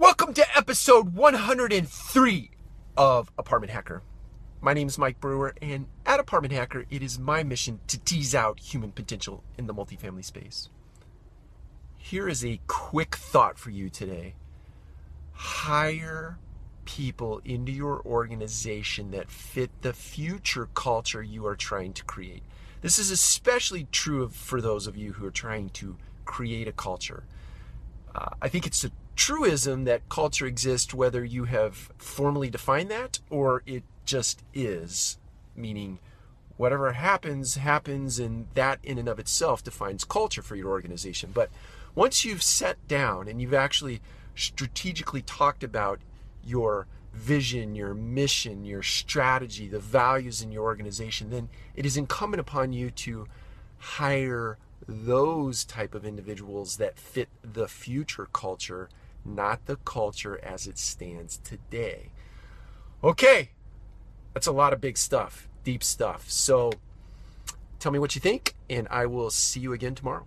Welcome to episode 103 of Apartment Hacker. My name is Mike Brewer, and at Apartment Hacker, it is my mission to tease out human potential in the multifamily space. Here is a quick thought for you today hire people into your organization that fit the future culture you are trying to create. This is especially true for those of you who are trying to create a culture. Uh, I think it's a truism that culture exists whether you have formally defined that or it just is, meaning whatever happens, happens, and that in and of itself defines culture for your organization. But once you've set down and you've actually strategically talked about your vision, your mission, your strategy, the values in your organization, then it is incumbent upon you to hire those type of individuals that fit the future culture not the culture as it stands today. Okay, that's a lot of big stuff, deep stuff. So tell me what you think, and I will see you again tomorrow.